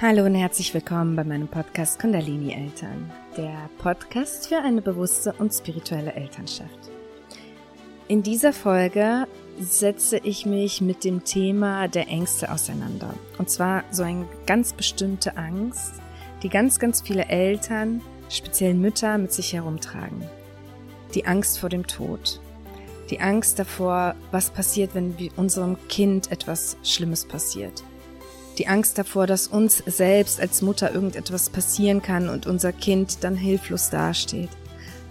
Hallo und herzlich willkommen bei meinem Podcast Kundalini Eltern, der Podcast für eine bewusste und spirituelle Elternschaft. In dieser Folge setze ich mich mit dem Thema der Ängste auseinander. Und zwar so eine ganz bestimmte Angst, die ganz, ganz viele Eltern, speziell Mütter, mit sich herumtragen. Die Angst vor dem Tod. Die Angst davor, was passiert, wenn unserem Kind etwas Schlimmes passiert die Angst davor, dass uns selbst als Mutter irgendetwas passieren kann und unser Kind dann hilflos dasteht,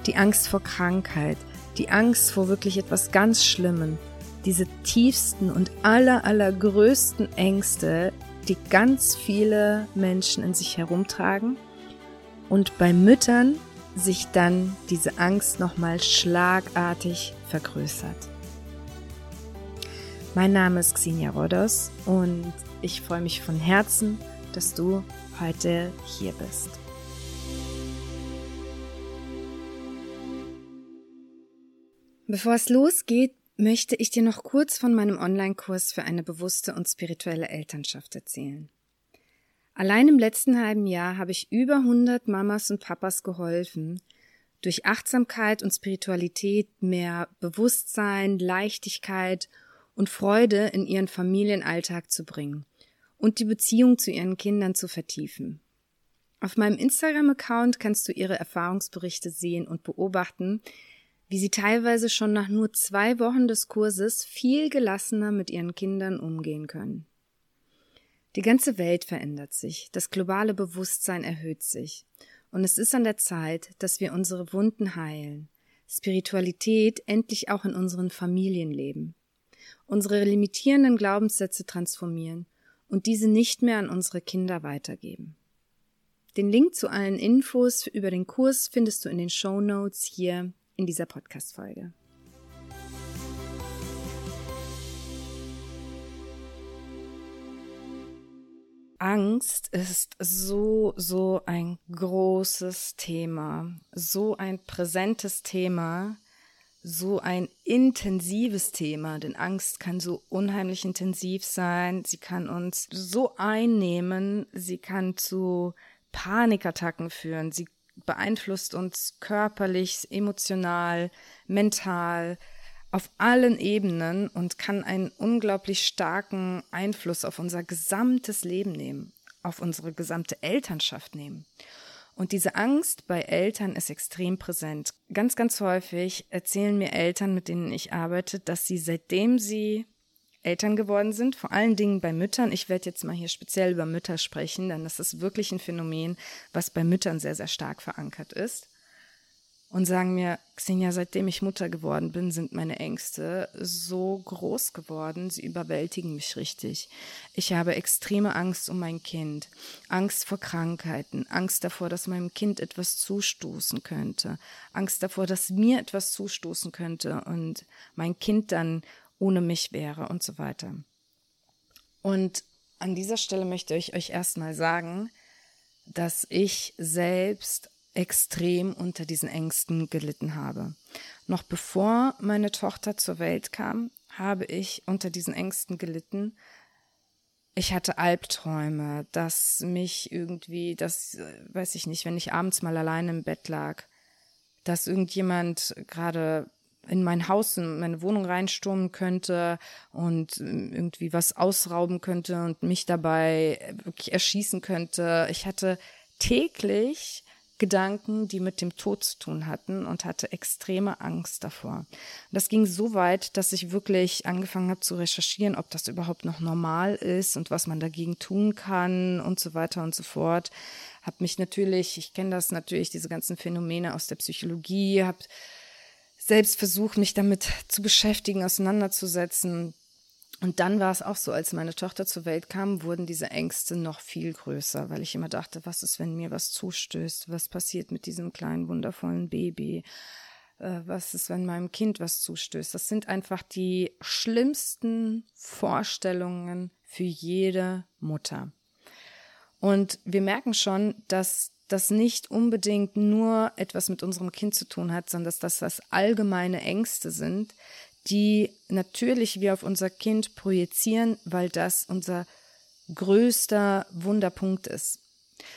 die Angst vor Krankheit, die Angst vor wirklich etwas ganz Schlimmem, diese tiefsten und aller, allergrößten Ängste, die ganz viele Menschen in sich herumtragen. Und bei Müttern sich dann diese Angst nochmal schlagartig vergrößert. Mein Name ist Xenia Rodos und ich freue mich von Herzen, dass du heute hier bist. Bevor es losgeht, möchte ich dir noch kurz von meinem Online-Kurs für eine bewusste und spirituelle Elternschaft erzählen. Allein im letzten halben Jahr habe ich über 100 Mamas und Papas geholfen, durch Achtsamkeit und Spiritualität mehr Bewusstsein, Leichtigkeit und Freude in ihren Familienalltag zu bringen und die Beziehung zu ihren Kindern zu vertiefen. Auf meinem Instagram-Account kannst du ihre Erfahrungsberichte sehen und beobachten, wie sie teilweise schon nach nur zwei Wochen des Kurses viel gelassener mit ihren Kindern umgehen können. Die ganze Welt verändert sich, das globale Bewusstsein erhöht sich, und es ist an der Zeit, dass wir unsere Wunden heilen, Spiritualität endlich auch in unseren Familien leben unsere limitierenden Glaubenssätze transformieren und diese nicht mehr an unsere Kinder weitergeben. Den Link zu allen Infos über den Kurs findest du in den Show Notes hier in dieser Podcast-Folge. Angst ist so, so ein großes Thema, so ein präsentes Thema, so ein intensives Thema, denn Angst kann so unheimlich intensiv sein, sie kann uns so einnehmen, sie kann zu Panikattacken führen, sie beeinflusst uns körperlich, emotional, mental, auf allen Ebenen und kann einen unglaublich starken Einfluss auf unser gesamtes Leben nehmen, auf unsere gesamte Elternschaft nehmen. Und diese Angst bei Eltern ist extrem präsent. Ganz, ganz häufig erzählen mir Eltern, mit denen ich arbeite, dass sie seitdem sie Eltern geworden sind, vor allen Dingen bei Müttern. Ich werde jetzt mal hier speziell über Mütter sprechen, denn das ist wirklich ein Phänomen, was bei Müttern sehr, sehr stark verankert ist und sagen mir, Xenia, seitdem ich Mutter geworden bin, sind meine Ängste so groß geworden, sie überwältigen mich richtig. Ich habe extreme Angst um mein Kind, Angst vor Krankheiten, Angst davor, dass meinem Kind etwas zustoßen könnte, Angst davor, dass mir etwas zustoßen könnte und mein Kind dann ohne mich wäre und so weiter. Und an dieser Stelle möchte ich euch erstmal sagen, dass ich selbst extrem unter diesen Ängsten gelitten habe. Noch bevor meine Tochter zur Welt kam, habe ich unter diesen Ängsten gelitten. Ich hatte Albträume, dass mich irgendwie, das weiß ich nicht, wenn ich abends mal alleine im Bett lag, dass irgendjemand gerade in mein Haus, in meine Wohnung reinstürmen könnte und irgendwie was ausrauben könnte und mich dabei wirklich erschießen könnte. Ich hatte täglich Gedanken, die mit dem Tod zu tun hatten und hatte extreme Angst davor. Das ging so weit, dass ich wirklich angefangen habe zu recherchieren, ob das überhaupt noch normal ist und was man dagegen tun kann und so weiter und so fort. Hab mich natürlich, ich kenne das natürlich, diese ganzen Phänomene aus der Psychologie, habe selbst versucht, mich damit zu beschäftigen, auseinanderzusetzen. Und dann war es auch so, als meine Tochter zur Welt kam, wurden diese Ängste noch viel größer, weil ich immer dachte, was ist, wenn mir was zustößt? Was passiert mit diesem kleinen, wundervollen Baby? Äh, was ist, wenn meinem Kind was zustößt? Das sind einfach die schlimmsten Vorstellungen für jede Mutter. Und wir merken schon, dass das nicht unbedingt nur etwas mit unserem Kind zu tun hat, sondern dass das allgemeine Ängste sind, die natürlich wir auf unser Kind projizieren, weil das unser größter Wunderpunkt ist.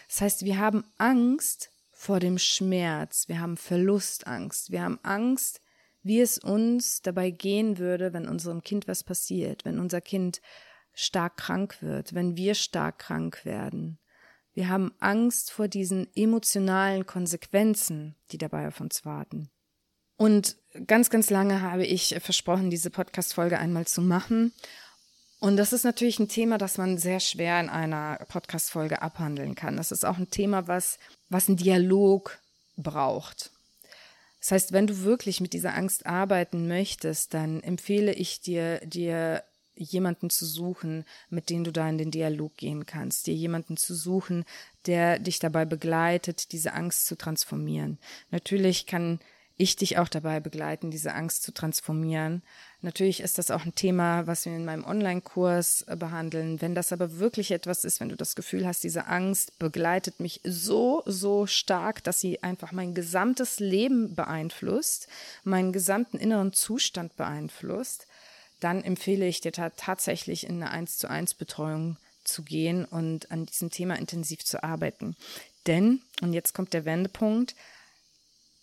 Das heißt, wir haben Angst vor dem Schmerz, wir haben Verlustangst, wir haben Angst, wie es uns dabei gehen würde, wenn unserem Kind was passiert, wenn unser Kind stark krank wird, wenn wir stark krank werden. Wir haben Angst vor diesen emotionalen Konsequenzen, die dabei auf uns warten. Und ganz, ganz lange habe ich versprochen, diese Podcast-Folge einmal zu machen. Und das ist natürlich ein Thema, das man sehr schwer in einer Podcast-Folge abhandeln kann. Das ist auch ein Thema, was, was einen Dialog braucht. Das heißt, wenn du wirklich mit dieser Angst arbeiten möchtest, dann empfehle ich dir, dir jemanden zu suchen, mit dem du da in den Dialog gehen kannst, dir jemanden zu suchen, der dich dabei begleitet, diese Angst zu transformieren. Natürlich kann ich dich auch dabei begleiten, diese Angst zu transformieren. Natürlich ist das auch ein Thema, was wir in meinem Online-Kurs äh, behandeln. Wenn das aber wirklich etwas ist, wenn du das Gefühl hast, diese Angst begleitet mich so, so stark, dass sie einfach mein gesamtes Leben beeinflusst, meinen gesamten inneren Zustand beeinflusst, dann empfehle ich dir tatsächlich in eine 1 zu 1 Betreuung zu gehen und an diesem Thema intensiv zu arbeiten. Denn, und jetzt kommt der Wendepunkt,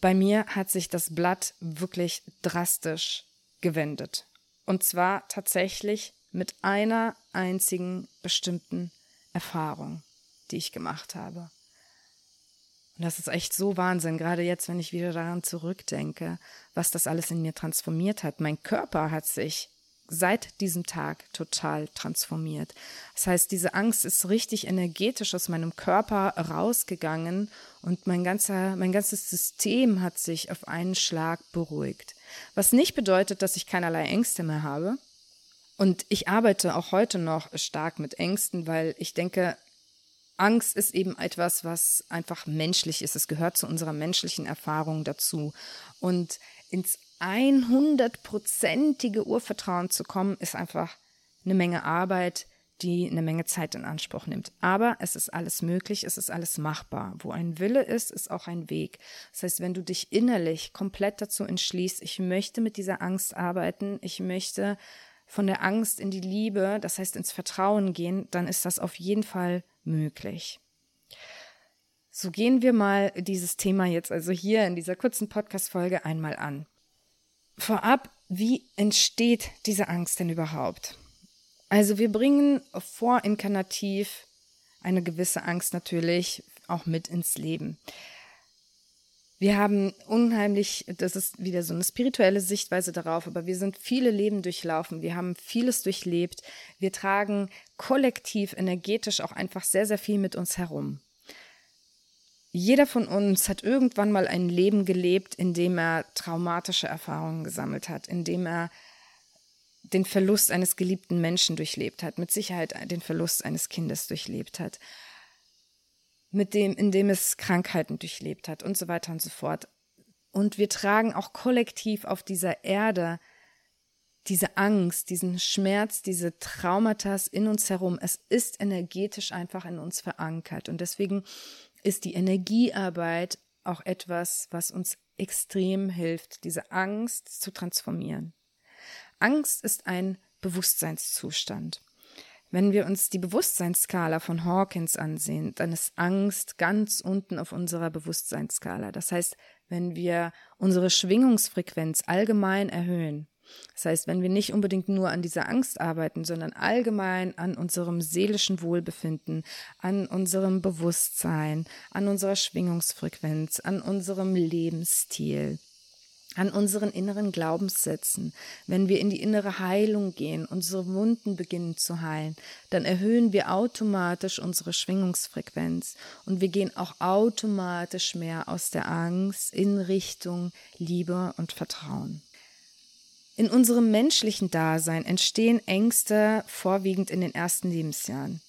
bei mir hat sich das Blatt wirklich drastisch gewendet. Und zwar tatsächlich mit einer einzigen bestimmten Erfahrung, die ich gemacht habe. Und das ist echt so Wahnsinn, gerade jetzt, wenn ich wieder daran zurückdenke, was das alles in mir transformiert hat. Mein Körper hat sich seit diesem Tag total transformiert. Das heißt, diese Angst ist richtig energetisch aus meinem Körper rausgegangen und mein ganzer, mein ganzes System hat sich auf einen Schlag beruhigt. Was nicht bedeutet, dass ich keinerlei Ängste mehr habe. Und ich arbeite auch heute noch stark mit Ängsten, weil ich denke, Angst ist eben etwas, was einfach menschlich ist. Es gehört zu unserer menschlichen Erfahrung dazu. Und ins 100-prozentige Urvertrauen zu kommen, ist einfach eine Menge Arbeit, die eine Menge Zeit in Anspruch nimmt. Aber es ist alles möglich, es ist alles machbar. Wo ein Wille ist, ist auch ein Weg. Das heißt, wenn du dich innerlich komplett dazu entschließt, ich möchte mit dieser Angst arbeiten, ich möchte von der Angst in die Liebe, das heißt ins Vertrauen gehen, dann ist das auf jeden Fall möglich. So gehen wir mal dieses Thema jetzt also hier in dieser kurzen Podcast-Folge einmal an vorab, wie entsteht diese Angst denn überhaupt? Also wir bringen vorinkarnativ eine gewisse Angst natürlich auch mit ins Leben. Wir haben unheimlich, das ist wieder so eine spirituelle Sichtweise darauf, aber wir sind viele Leben durchlaufen, wir haben vieles durchlebt, wir tragen kollektiv energetisch auch einfach sehr, sehr viel mit uns herum. Jeder von uns hat irgendwann mal ein Leben gelebt, in dem er traumatische Erfahrungen gesammelt hat, in dem er den Verlust eines geliebten Menschen durchlebt hat, mit Sicherheit den Verlust eines Kindes durchlebt hat, mit dem, in dem es Krankheiten durchlebt hat und so weiter und so fort. Und wir tragen auch kollektiv auf dieser Erde diese Angst, diesen Schmerz, diese Traumata in uns herum. Es ist energetisch einfach in uns verankert. Und deswegen ist die Energiearbeit auch etwas, was uns extrem hilft, diese Angst zu transformieren. Angst ist ein Bewusstseinszustand. Wenn wir uns die Bewusstseinsskala von Hawkins ansehen, dann ist Angst ganz unten auf unserer Bewusstseinsskala. Das heißt, wenn wir unsere Schwingungsfrequenz allgemein erhöhen, das heißt, wenn wir nicht unbedingt nur an dieser Angst arbeiten, sondern allgemein an unserem seelischen Wohlbefinden, an unserem Bewusstsein, an unserer Schwingungsfrequenz, an unserem Lebensstil, an unseren inneren Glaubenssätzen, wenn wir in die innere Heilung gehen, unsere Wunden beginnen zu heilen, dann erhöhen wir automatisch unsere Schwingungsfrequenz und wir gehen auch automatisch mehr aus der Angst in Richtung Liebe und Vertrauen. In unserem menschlichen Dasein entstehen Ängste vorwiegend in den ersten Lebensjahren.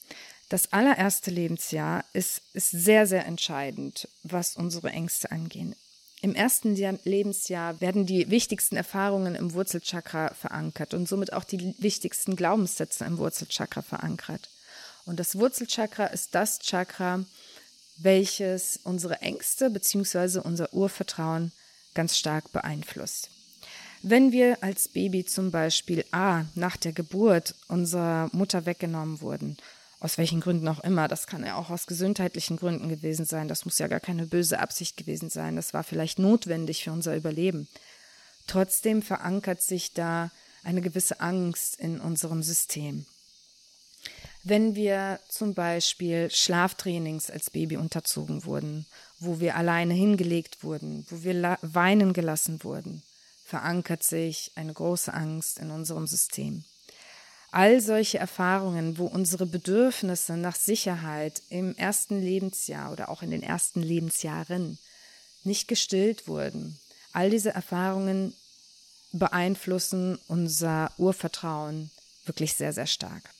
Das allererste Lebensjahr ist, ist sehr, sehr entscheidend, was unsere Ängste angehen. Im ersten Lebensjahr werden die wichtigsten Erfahrungen im Wurzelchakra verankert und somit auch die wichtigsten Glaubenssätze im Wurzelchakra verankert. Und das Wurzelchakra ist das Chakra, welches unsere Ängste bzw. unser Urvertrauen ganz stark beeinflusst. Wenn wir als Baby zum Beispiel A nach der Geburt unserer Mutter weggenommen wurden Aus welchen Gründen auch immer. Das kann ja auch aus gesundheitlichen Gründen gewesen sein. Das muss ja gar keine böse Absicht gewesen sein. Das war vielleicht notwendig für unser Überleben. Trotzdem verankert sich da eine gewisse Angst in unserem System. Wenn wir zum Beispiel Schlaftrainings als Baby unterzogen wurden, wo wir alleine hingelegt wurden, wo wir weinen gelassen wurden, verankert sich eine große Angst in unserem System. All solche Erfahrungen, wo unsere Bedürfnisse nach Sicherheit im ersten Lebensjahr oder auch in den ersten Lebensjahren nicht gestillt wurden, all diese Erfahrungen beeinflussen unser Urvertrauen wirklich sehr, sehr stark.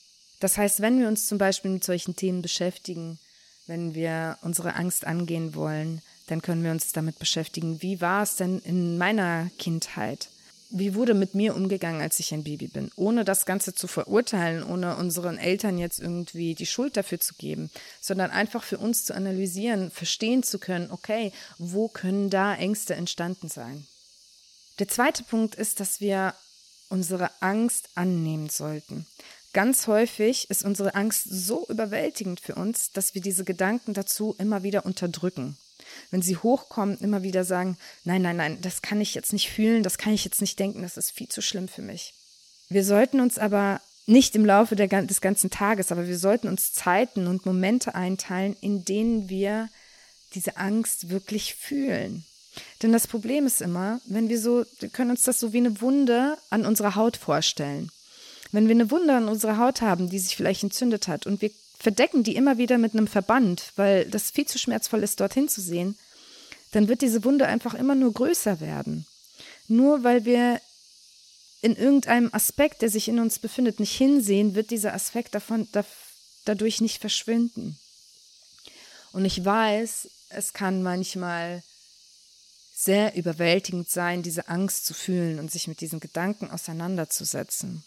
Das heißt, wenn wir uns zum Beispiel mit solchen Themen beschäftigen, wenn wir unsere Angst angehen wollen, dann können wir uns damit beschäftigen, wie war es denn in meiner Kindheit? wie wurde mit mir umgegangen, als ich ein Baby bin, ohne das Ganze zu verurteilen, ohne unseren Eltern jetzt irgendwie die Schuld dafür zu geben, sondern einfach für uns zu analysieren, verstehen zu können, okay, wo können da Ängste entstanden sein? Der zweite Punkt ist, dass wir unsere Angst annehmen sollten. Ganz häufig ist unsere Angst so überwältigend für uns, dass wir diese Gedanken dazu immer wieder unterdrücken wenn sie hochkommen, immer wieder sagen, nein, nein, nein, das kann ich jetzt nicht fühlen, das kann ich jetzt nicht denken, das ist viel zu schlimm für mich. Wir sollten uns aber nicht im Laufe der, des ganzen Tages, aber wir sollten uns Zeiten und Momente einteilen, in denen wir diese Angst wirklich fühlen. Denn das Problem ist immer, wenn wir so, wir können uns das so wie eine Wunde an unserer Haut vorstellen. Wenn wir eine Wunde an unserer Haut haben, die sich vielleicht entzündet hat und wir verdecken die immer wieder mit einem Verband, weil das viel zu schmerzvoll ist, dorthin zu sehen, dann wird diese Wunde einfach immer nur größer werden. Nur weil wir in irgendeinem Aspekt, der sich in uns befindet, nicht hinsehen, wird dieser Aspekt davon, da, dadurch nicht verschwinden. Und ich weiß, es kann manchmal sehr überwältigend sein, diese Angst zu fühlen und sich mit diesen Gedanken auseinanderzusetzen.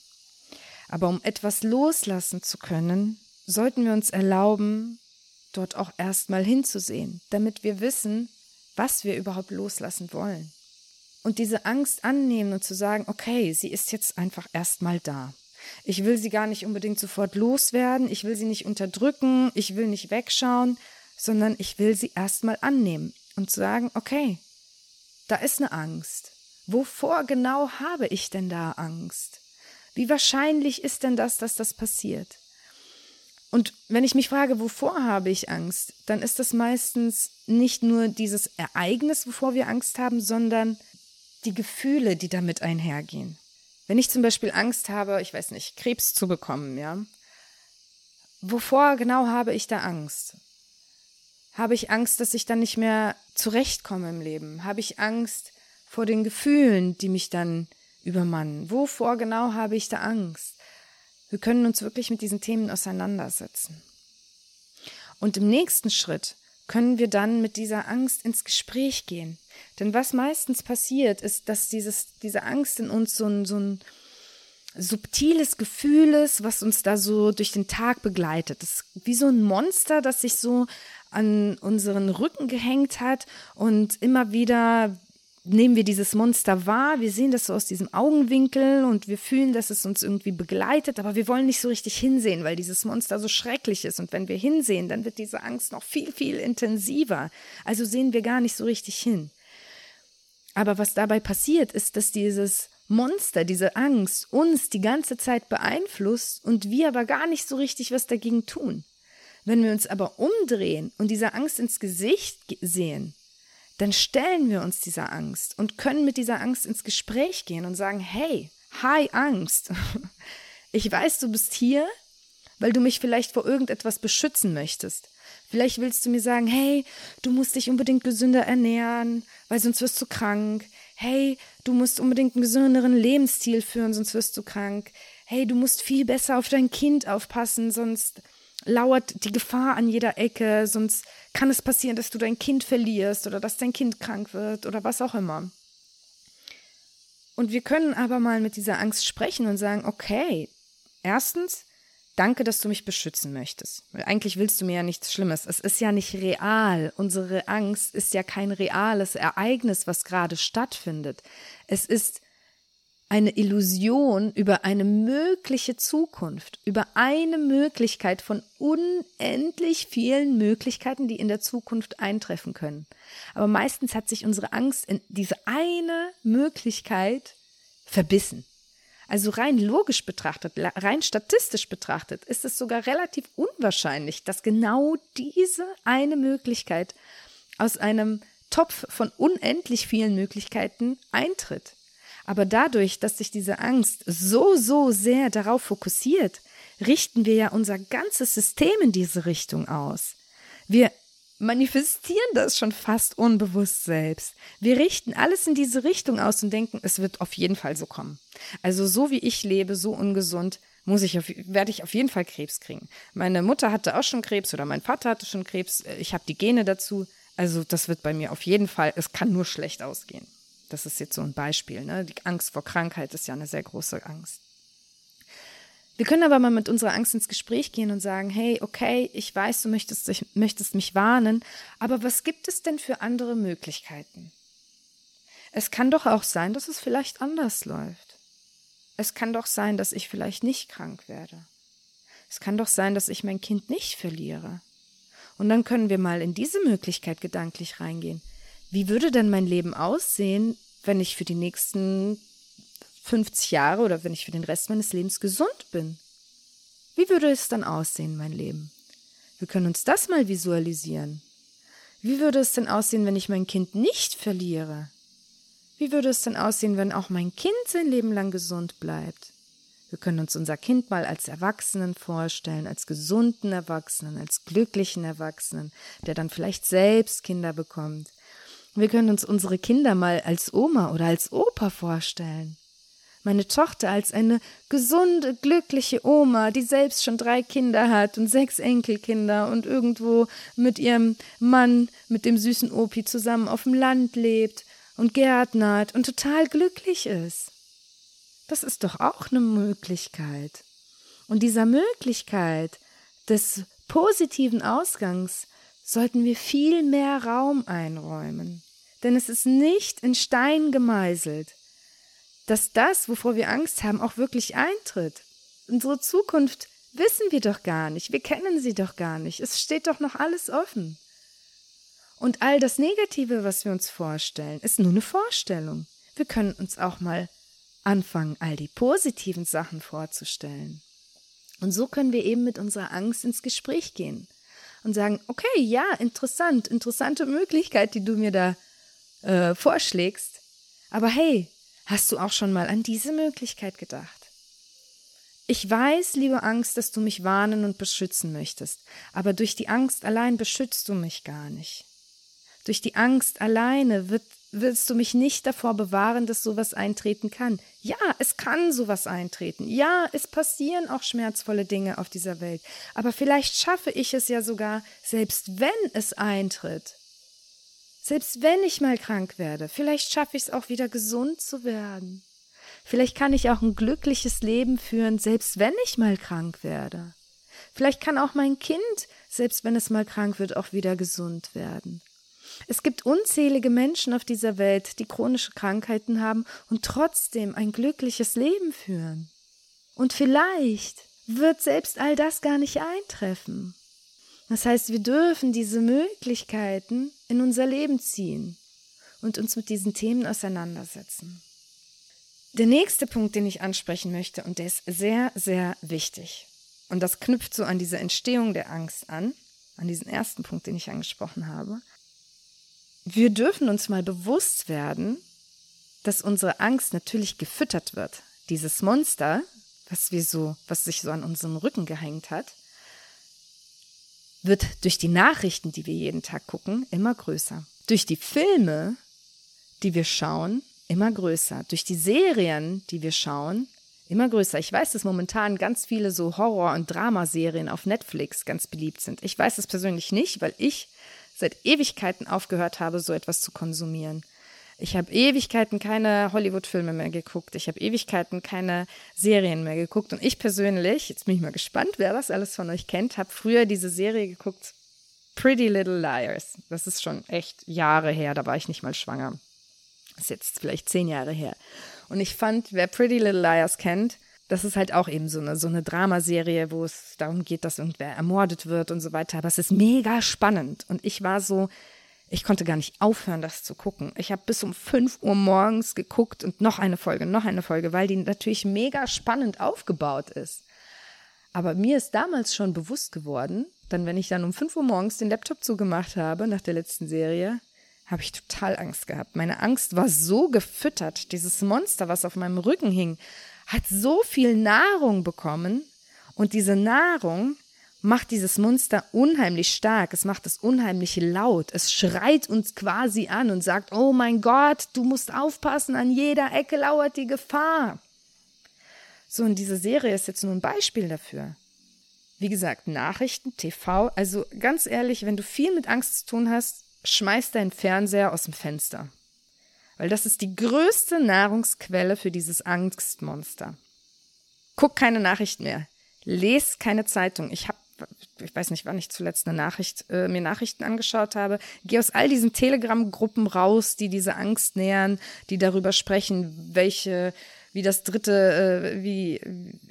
Aber um etwas loslassen zu können, sollten wir uns erlauben, dort auch erstmal hinzusehen, damit wir wissen, was wir überhaupt loslassen wollen. Und diese Angst annehmen und zu sagen, okay, sie ist jetzt einfach erstmal da. Ich will sie gar nicht unbedingt sofort loswerden, ich will sie nicht unterdrücken, ich will nicht wegschauen, sondern ich will sie erstmal annehmen und sagen, okay, da ist eine Angst. Wovor genau habe ich denn da Angst? Wie wahrscheinlich ist denn das, dass das passiert? Und wenn ich mich frage, wovor habe ich Angst, dann ist das meistens nicht nur dieses Ereignis, wovor wir Angst haben, sondern die Gefühle, die damit einhergehen. Wenn ich zum Beispiel Angst habe, ich weiß nicht, Krebs zu bekommen, ja, wovor genau habe ich da Angst? Habe ich Angst, dass ich dann nicht mehr zurechtkomme im Leben? Habe ich Angst vor den Gefühlen, die mich dann übermannen? Wovor genau habe ich da Angst? Wir können uns wirklich mit diesen Themen auseinandersetzen. Und im nächsten Schritt können wir dann mit dieser Angst ins Gespräch gehen. Denn was meistens passiert, ist, dass dieses, diese Angst in uns so ein, so ein subtiles Gefühl ist, was uns da so durch den Tag begleitet. Das ist wie so ein Monster, das sich so an unseren Rücken gehängt hat und immer wieder nehmen wir dieses Monster wahr, wir sehen das so aus diesem Augenwinkel und wir fühlen, dass es uns irgendwie begleitet, aber wir wollen nicht so richtig hinsehen, weil dieses Monster so schrecklich ist. Und wenn wir hinsehen, dann wird diese Angst noch viel, viel intensiver. Also sehen wir gar nicht so richtig hin. Aber was dabei passiert, ist, dass dieses Monster, diese Angst uns die ganze Zeit beeinflusst und wir aber gar nicht so richtig was dagegen tun. Wenn wir uns aber umdrehen und dieser Angst ins Gesicht sehen, dann stellen wir uns dieser Angst und können mit dieser Angst ins Gespräch gehen und sagen, hey, hi Angst, ich weiß, du bist hier, weil du mich vielleicht vor irgendetwas beschützen möchtest. Vielleicht willst du mir sagen, hey, du musst dich unbedingt gesünder ernähren, weil sonst wirst du krank. Hey, du musst unbedingt einen gesünderen Lebensstil führen, sonst wirst du krank. Hey, du musst viel besser auf dein Kind aufpassen, sonst lauert die Gefahr an jeder Ecke, sonst kann es passieren, dass du dein Kind verlierst oder dass dein Kind krank wird oder was auch immer. Und wir können aber mal mit dieser Angst sprechen und sagen, okay, erstens, danke, dass du mich beschützen möchtest. Weil eigentlich willst du mir ja nichts Schlimmes. Es ist ja nicht real. Unsere Angst ist ja kein reales Ereignis, was gerade stattfindet. Es ist eine Illusion über eine mögliche Zukunft, über eine Möglichkeit von unendlich vielen Möglichkeiten, die in der Zukunft eintreffen können. Aber meistens hat sich unsere Angst in diese eine Möglichkeit verbissen. Also rein logisch betrachtet, rein statistisch betrachtet, ist es sogar relativ unwahrscheinlich, dass genau diese eine Möglichkeit aus einem Topf von unendlich vielen Möglichkeiten eintritt. Aber dadurch, dass sich diese Angst so, so sehr darauf fokussiert, richten wir ja unser ganzes System in diese Richtung aus. Wir manifestieren das schon fast unbewusst selbst. Wir richten alles in diese Richtung aus und denken, es wird auf jeden Fall so kommen. Also so wie ich lebe, so ungesund, muss ich auf, werde ich auf jeden Fall Krebs kriegen. Meine Mutter hatte auch schon Krebs oder mein Vater hatte schon Krebs. Ich habe die Gene dazu. Also das wird bei mir auf jeden Fall, es kann nur schlecht ausgehen. Das ist jetzt so ein Beispiel. Ne? Die Angst vor Krankheit ist ja eine sehr große Angst. Wir können aber mal mit unserer Angst ins Gespräch gehen und sagen, hey, okay, ich weiß, du möchtest, möchtest mich warnen, aber was gibt es denn für andere Möglichkeiten? Es kann doch auch sein, dass es vielleicht anders läuft. Es kann doch sein, dass ich vielleicht nicht krank werde. Es kann doch sein, dass ich mein Kind nicht verliere. Und dann können wir mal in diese Möglichkeit gedanklich reingehen. Wie würde denn mein Leben aussehen, wenn ich für die nächsten 50 Jahre oder wenn ich für den Rest meines Lebens gesund bin? Wie würde es dann aussehen, mein Leben? Wir können uns das mal visualisieren. Wie würde es denn aussehen, wenn ich mein Kind nicht verliere? Wie würde es denn aussehen, wenn auch mein Kind sein Leben lang gesund bleibt? Wir können uns unser Kind mal als Erwachsenen vorstellen, als gesunden Erwachsenen, als glücklichen Erwachsenen, der dann vielleicht selbst Kinder bekommt, wir können uns unsere Kinder mal als Oma oder als Opa vorstellen. Meine Tochter als eine gesunde, glückliche Oma, die selbst schon drei Kinder hat und sechs Enkelkinder und irgendwo mit ihrem Mann, mit dem süßen Opi zusammen auf dem Land lebt und gärtnert und total glücklich ist. Das ist doch auch eine Möglichkeit. Und dieser Möglichkeit des positiven Ausgangs sollten wir viel mehr Raum einräumen. Denn es ist nicht in Stein gemeißelt, dass das, wovor wir Angst haben, auch wirklich eintritt. Unsere Zukunft wissen wir doch gar nicht, wir kennen sie doch gar nicht, es steht doch noch alles offen. Und all das Negative, was wir uns vorstellen, ist nur eine Vorstellung. Wir können uns auch mal anfangen, all die positiven Sachen vorzustellen. Und so können wir eben mit unserer Angst ins Gespräch gehen und sagen, okay, ja, interessant, interessante Möglichkeit, die du mir da äh, vorschlägst. Aber hey, hast du auch schon mal an diese Möglichkeit gedacht? Ich weiß, liebe Angst, dass du mich warnen und beschützen möchtest, aber durch die Angst allein beschützt du mich gar nicht. Durch die Angst alleine wird willst du mich nicht davor bewahren, dass sowas eintreten kann. Ja, es kann sowas eintreten. Ja, es passieren auch schmerzvolle Dinge auf dieser Welt. Aber vielleicht schaffe ich es ja sogar, selbst wenn es eintritt. Selbst wenn ich mal krank werde, vielleicht schaffe ich es auch wieder gesund zu werden. Vielleicht kann ich auch ein glückliches Leben führen, selbst wenn ich mal krank werde. Vielleicht kann auch mein Kind, selbst wenn es mal krank wird, auch wieder gesund werden. Es gibt unzählige Menschen auf dieser Welt, die chronische Krankheiten haben und trotzdem ein glückliches Leben führen. Und vielleicht wird selbst all das gar nicht eintreffen. Das heißt, wir dürfen diese Möglichkeiten in unser Leben ziehen und uns mit diesen Themen auseinandersetzen. Der nächste Punkt, den ich ansprechen möchte, und der ist sehr, sehr wichtig, und das knüpft so an diese Entstehung der Angst an, an diesen ersten Punkt, den ich angesprochen habe, wir dürfen uns mal bewusst werden, dass unsere Angst natürlich gefüttert wird. Dieses Monster, was wir so, was sich so an unserem Rücken gehängt hat, wird durch die Nachrichten, die wir jeden Tag gucken, immer größer. Durch die Filme, die wir schauen, immer größer. Durch die Serien, die wir schauen, immer größer. Ich weiß, dass momentan ganz viele so Horror- und Dramaserien auf Netflix ganz beliebt sind. Ich weiß es persönlich nicht, weil ich seit Ewigkeiten aufgehört habe, so etwas zu konsumieren. Ich habe Ewigkeiten keine Hollywood-Filme mehr geguckt. Ich habe Ewigkeiten keine Serien mehr geguckt. Und ich persönlich, jetzt bin ich mal gespannt, wer das alles von euch kennt, habe früher diese Serie geguckt, Pretty Little Liars. Das ist schon echt Jahre her, da war ich nicht mal schwanger. Das ist jetzt vielleicht zehn Jahre her. Und ich fand, wer Pretty Little Liars kennt, das ist halt auch eben so eine, so eine Dramaserie, wo es darum geht, dass irgendwer ermordet wird und so weiter. Aber es ist mega spannend. Und ich war so, ich konnte gar nicht aufhören, das zu gucken. Ich habe bis um 5 Uhr morgens geguckt und noch eine Folge, noch eine Folge, weil die natürlich mega spannend aufgebaut ist. Aber mir ist damals schon bewusst geworden, dann wenn ich dann um 5 Uhr morgens den Laptop zugemacht habe nach der letzten Serie, habe ich total Angst gehabt. Meine Angst war so gefüttert. Dieses Monster, was auf meinem Rücken hing, hat so viel Nahrung bekommen und diese Nahrung macht dieses Monster unheimlich stark, es macht es unheimlich laut, es schreit uns quasi an und sagt, oh mein Gott, du musst aufpassen, an jeder Ecke lauert die Gefahr. So, und diese Serie ist jetzt nur ein Beispiel dafür. Wie gesagt, Nachrichten, TV, also ganz ehrlich, wenn du viel mit Angst zu tun hast, schmeiß deinen Fernseher aus dem Fenster weil das ist die größte Nahrungsquelle für dieses Angstmonster. Guck keine Nachrichten mehr. Les keine Zeitung. Ich habe ich weiß nicht, wann ich zuletzt eine Nachricht, äh, mir Nachrichten angeschaut habe, geh aus all diesen Telegram-Gruppen raus, die diese Angst nähern, die darüber sprechen, welche wie das dritte, äh, wie,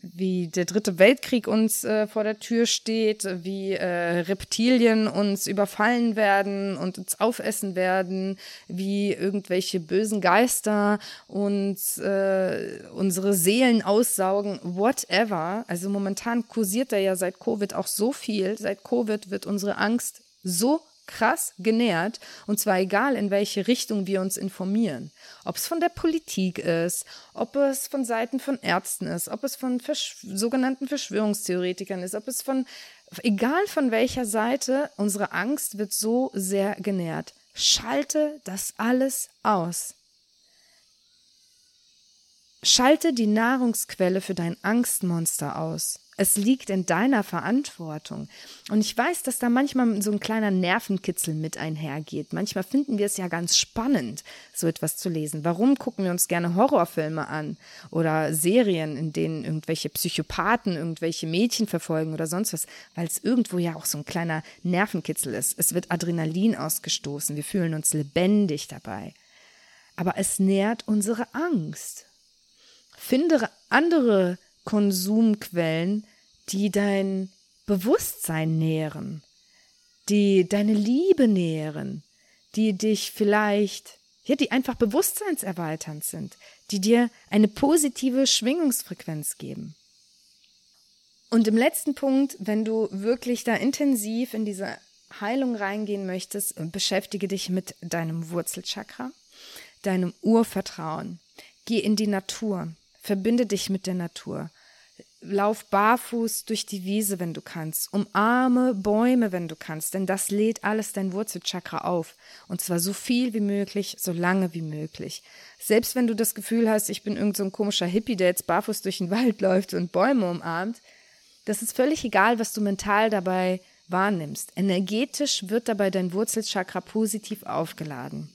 wie der dritte Weltkrieg uns äh, vor der Tür steht, wie äh, Reptilien uns überfallen werden und uns aufessen werden, wie irgendwelche bösen Geister uns äh, unsere Seelen aussaugen, whatever. Also momentan kursiert da ja seit Covid auch so viel. Seit Covid wird unsere Angst so krass genährt und zwar egal in welche Richtung wir uns informieren. Ob es von der Politik ist, ob es von Seiten von Ärzten ist, ob es von Versch sogenannten Verschwörungstheoretikern ist, ob es von, egal von welcher Seite, unsere Angst wird so sehr genährt. Schalte das alles aus. Schalte die Nahrungsquelle für dein Angstmonster aus. Es liegt in deiner Verantwortung. Und ich weiß, dass da manchmal so ein kleiner Nervenkitzel mit einhergeht. Manchmal finden wir es ja ganz spannend, so etwas zu lesen. Warum gucken wir uns gerne Horrorfilme an oder Serien, in denen irgendwelche Psychopathen irgendwelche Mädchen verfolgen oder sonst was? Weil es irgendwo ja auch so ein kleiner Nervenkitzel ist. Es wird Adrenalin ausgestoßen. Wir fühlen uns lebendig dabei. Aber es nährt unsere Angst. Finde andere Konsumquellen, die dein Bewusstsein nähren, die deine Liebe nähren, die dich vielleicht, ja, die einfach bewusstseinserweiternd sind, die dir eine positive Schwingungsfrequenz geben. Und im letzten Punkt, wenn du wirklich da intensiv in diese Heilung reingehen möchtest, beschäftige dich mit deinem Wurzelchakra, deinem Urvertrauen. Geh in die Natur, verbinde dich mit der Natur. Lauf barfuß durch die Wiese, wenn du kannst. Umarme Bäume, wenn du kannst, denn das lädt alles dein Wurzelchakra auf. Und zwar so viel wie möglich, so lange wie möglich. Selbst wenn du das Gefühl hast, ich bin irgend so komischer Hippie, der jetzt barfuß durch den Wald läuft und Bäume umarmt, das ist völlig egal, was du mental dabei wahrnimmst. Energetisch wird dabei dein Wurzelchakra positiv aufgeladen.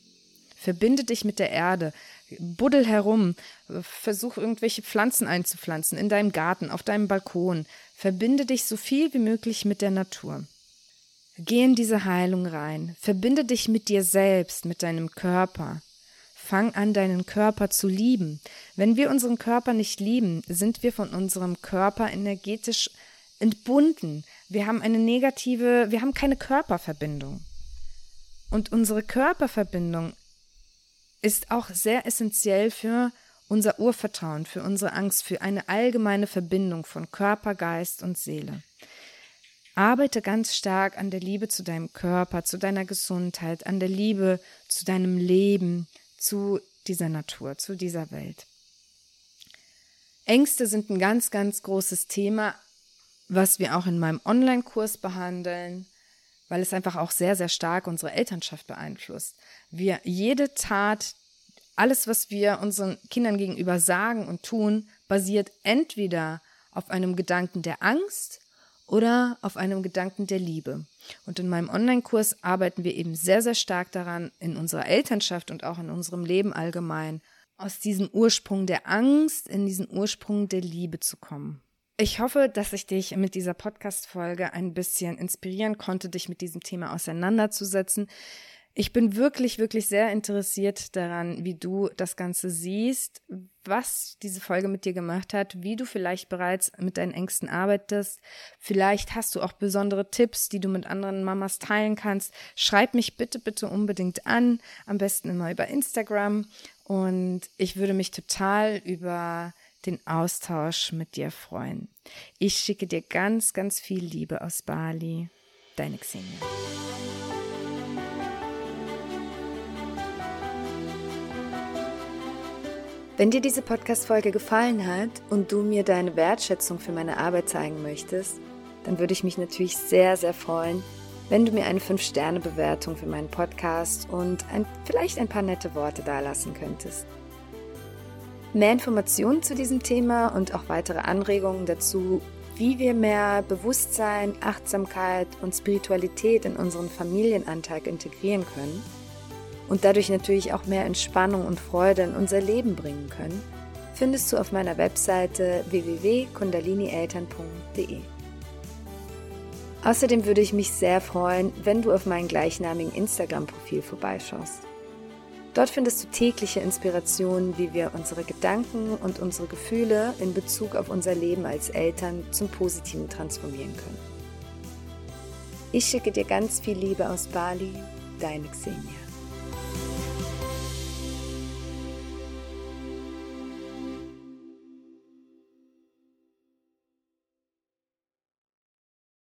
Verbinde dich mit der Erde, buddel herum, versuch irgendwelche Pflanzen einzupflanzen in deinem Garten, auf deinem Balkon. Verbinde dich so viel wie möglich mit der Natur. Geh in diese Heilung rein. Verbinde dich mit dir selbst, mit deinem Körper. Fang an, deinen Körper zu lieben. Wenn wir unseren Körper nicht lieben, sind wir von unserem Körper energetisch entbunden. Wir haben eine negative, wir haben keine Körperverbindung. Und unsere Körperverbindung ist auch sehr essentiell für unser Urvertrauen, für unsere Angst, für eine allgemeine Verbindung von Körper, Geist und Seele. Arbeite ganz stark an der Liebe zu deinem Körper, zu deiner Gesundheit, an der Liebe zu deinem Leben, zu dieser Natur, zu dieser Welt. Ängste sind ein ganz, ganz großes Thema, was wir auch in meinem Online-Kurs behandeln weil es einfach auch sehr, sehr stark unsere Elternschaft beeinflusst. Wir jede Tat, alles, was wir unseren Kindern gegenüber sagen und tun, basiert entweder auf einem Gedanken der Angst oder auf einem Gedanken der Liebe. Und in meinem Online-Kurs arbeiten wir eben sehr, sehr stark daran, in unserer Elternschaft und auch in unserem Leben allgemein, aus diesem Ursprung der Angst in diesen Ursprung der Liebe zu kommen. Ich hoffe, dass ich dich mit dieser Podcast-Folge ein bisschen inspirieren konnte, dich mit diesem Thema auseinanderzusetzen. Ich bin wirklich, wirklich sehr interessiert daran, wie du das Ganze siehst, was diese Folge mit dir gemacht hat, wie du vielleicht bereits mit deinen Ängsten arbeitest. Vielleicht hast du auch besondere Tipps, die du mit anderen Mamas teilen kannst. Schreib mich bitte, bitte unbedingt an, am besten immer über Instagram. Und ich würde mich total über den Austausch mit dir freuen. Ich schicke dir ganz, ganz viel Liebe aus Bali. Deine Xenia. Wenn dir diese Podcast-Folge gefallen hat und du mir deine Wertschätzung für meine Arbeit zeigen möchtest, dann würde ich mich natürlich sehr, sehr freuen, wenn du mir eine 5-Sterne-Bewertung für meinen Podcast und ein, vielleicht ein paar nette Worte dalassen könntest. Mehr Informationen zu diesem Thema und auch weitere Anregungen dazu, wie wir mehr Bewusstsein, Achtsamkeit und Spiritualität in unseren Familienalltag integrieren können, und dadurch natürlich auch mehr Entspannung und Freude in unser Leben bringen können, findest du auf meiner Webseite www.kundalinieltern.de. Außerdem würde ich mich sehr freuen, wenn du auf meinem gleichnamigen Instagram-Profil vorbeischaust. Dort findest du tägliche Inspirationen, wie wir unsere Gedanken und unsere Gefühle in Bezug auf unser Leben als Eltern zum Positiven transformieren können. Ich schicke dir ganz viel Liebe aus Bali, deine Xenia.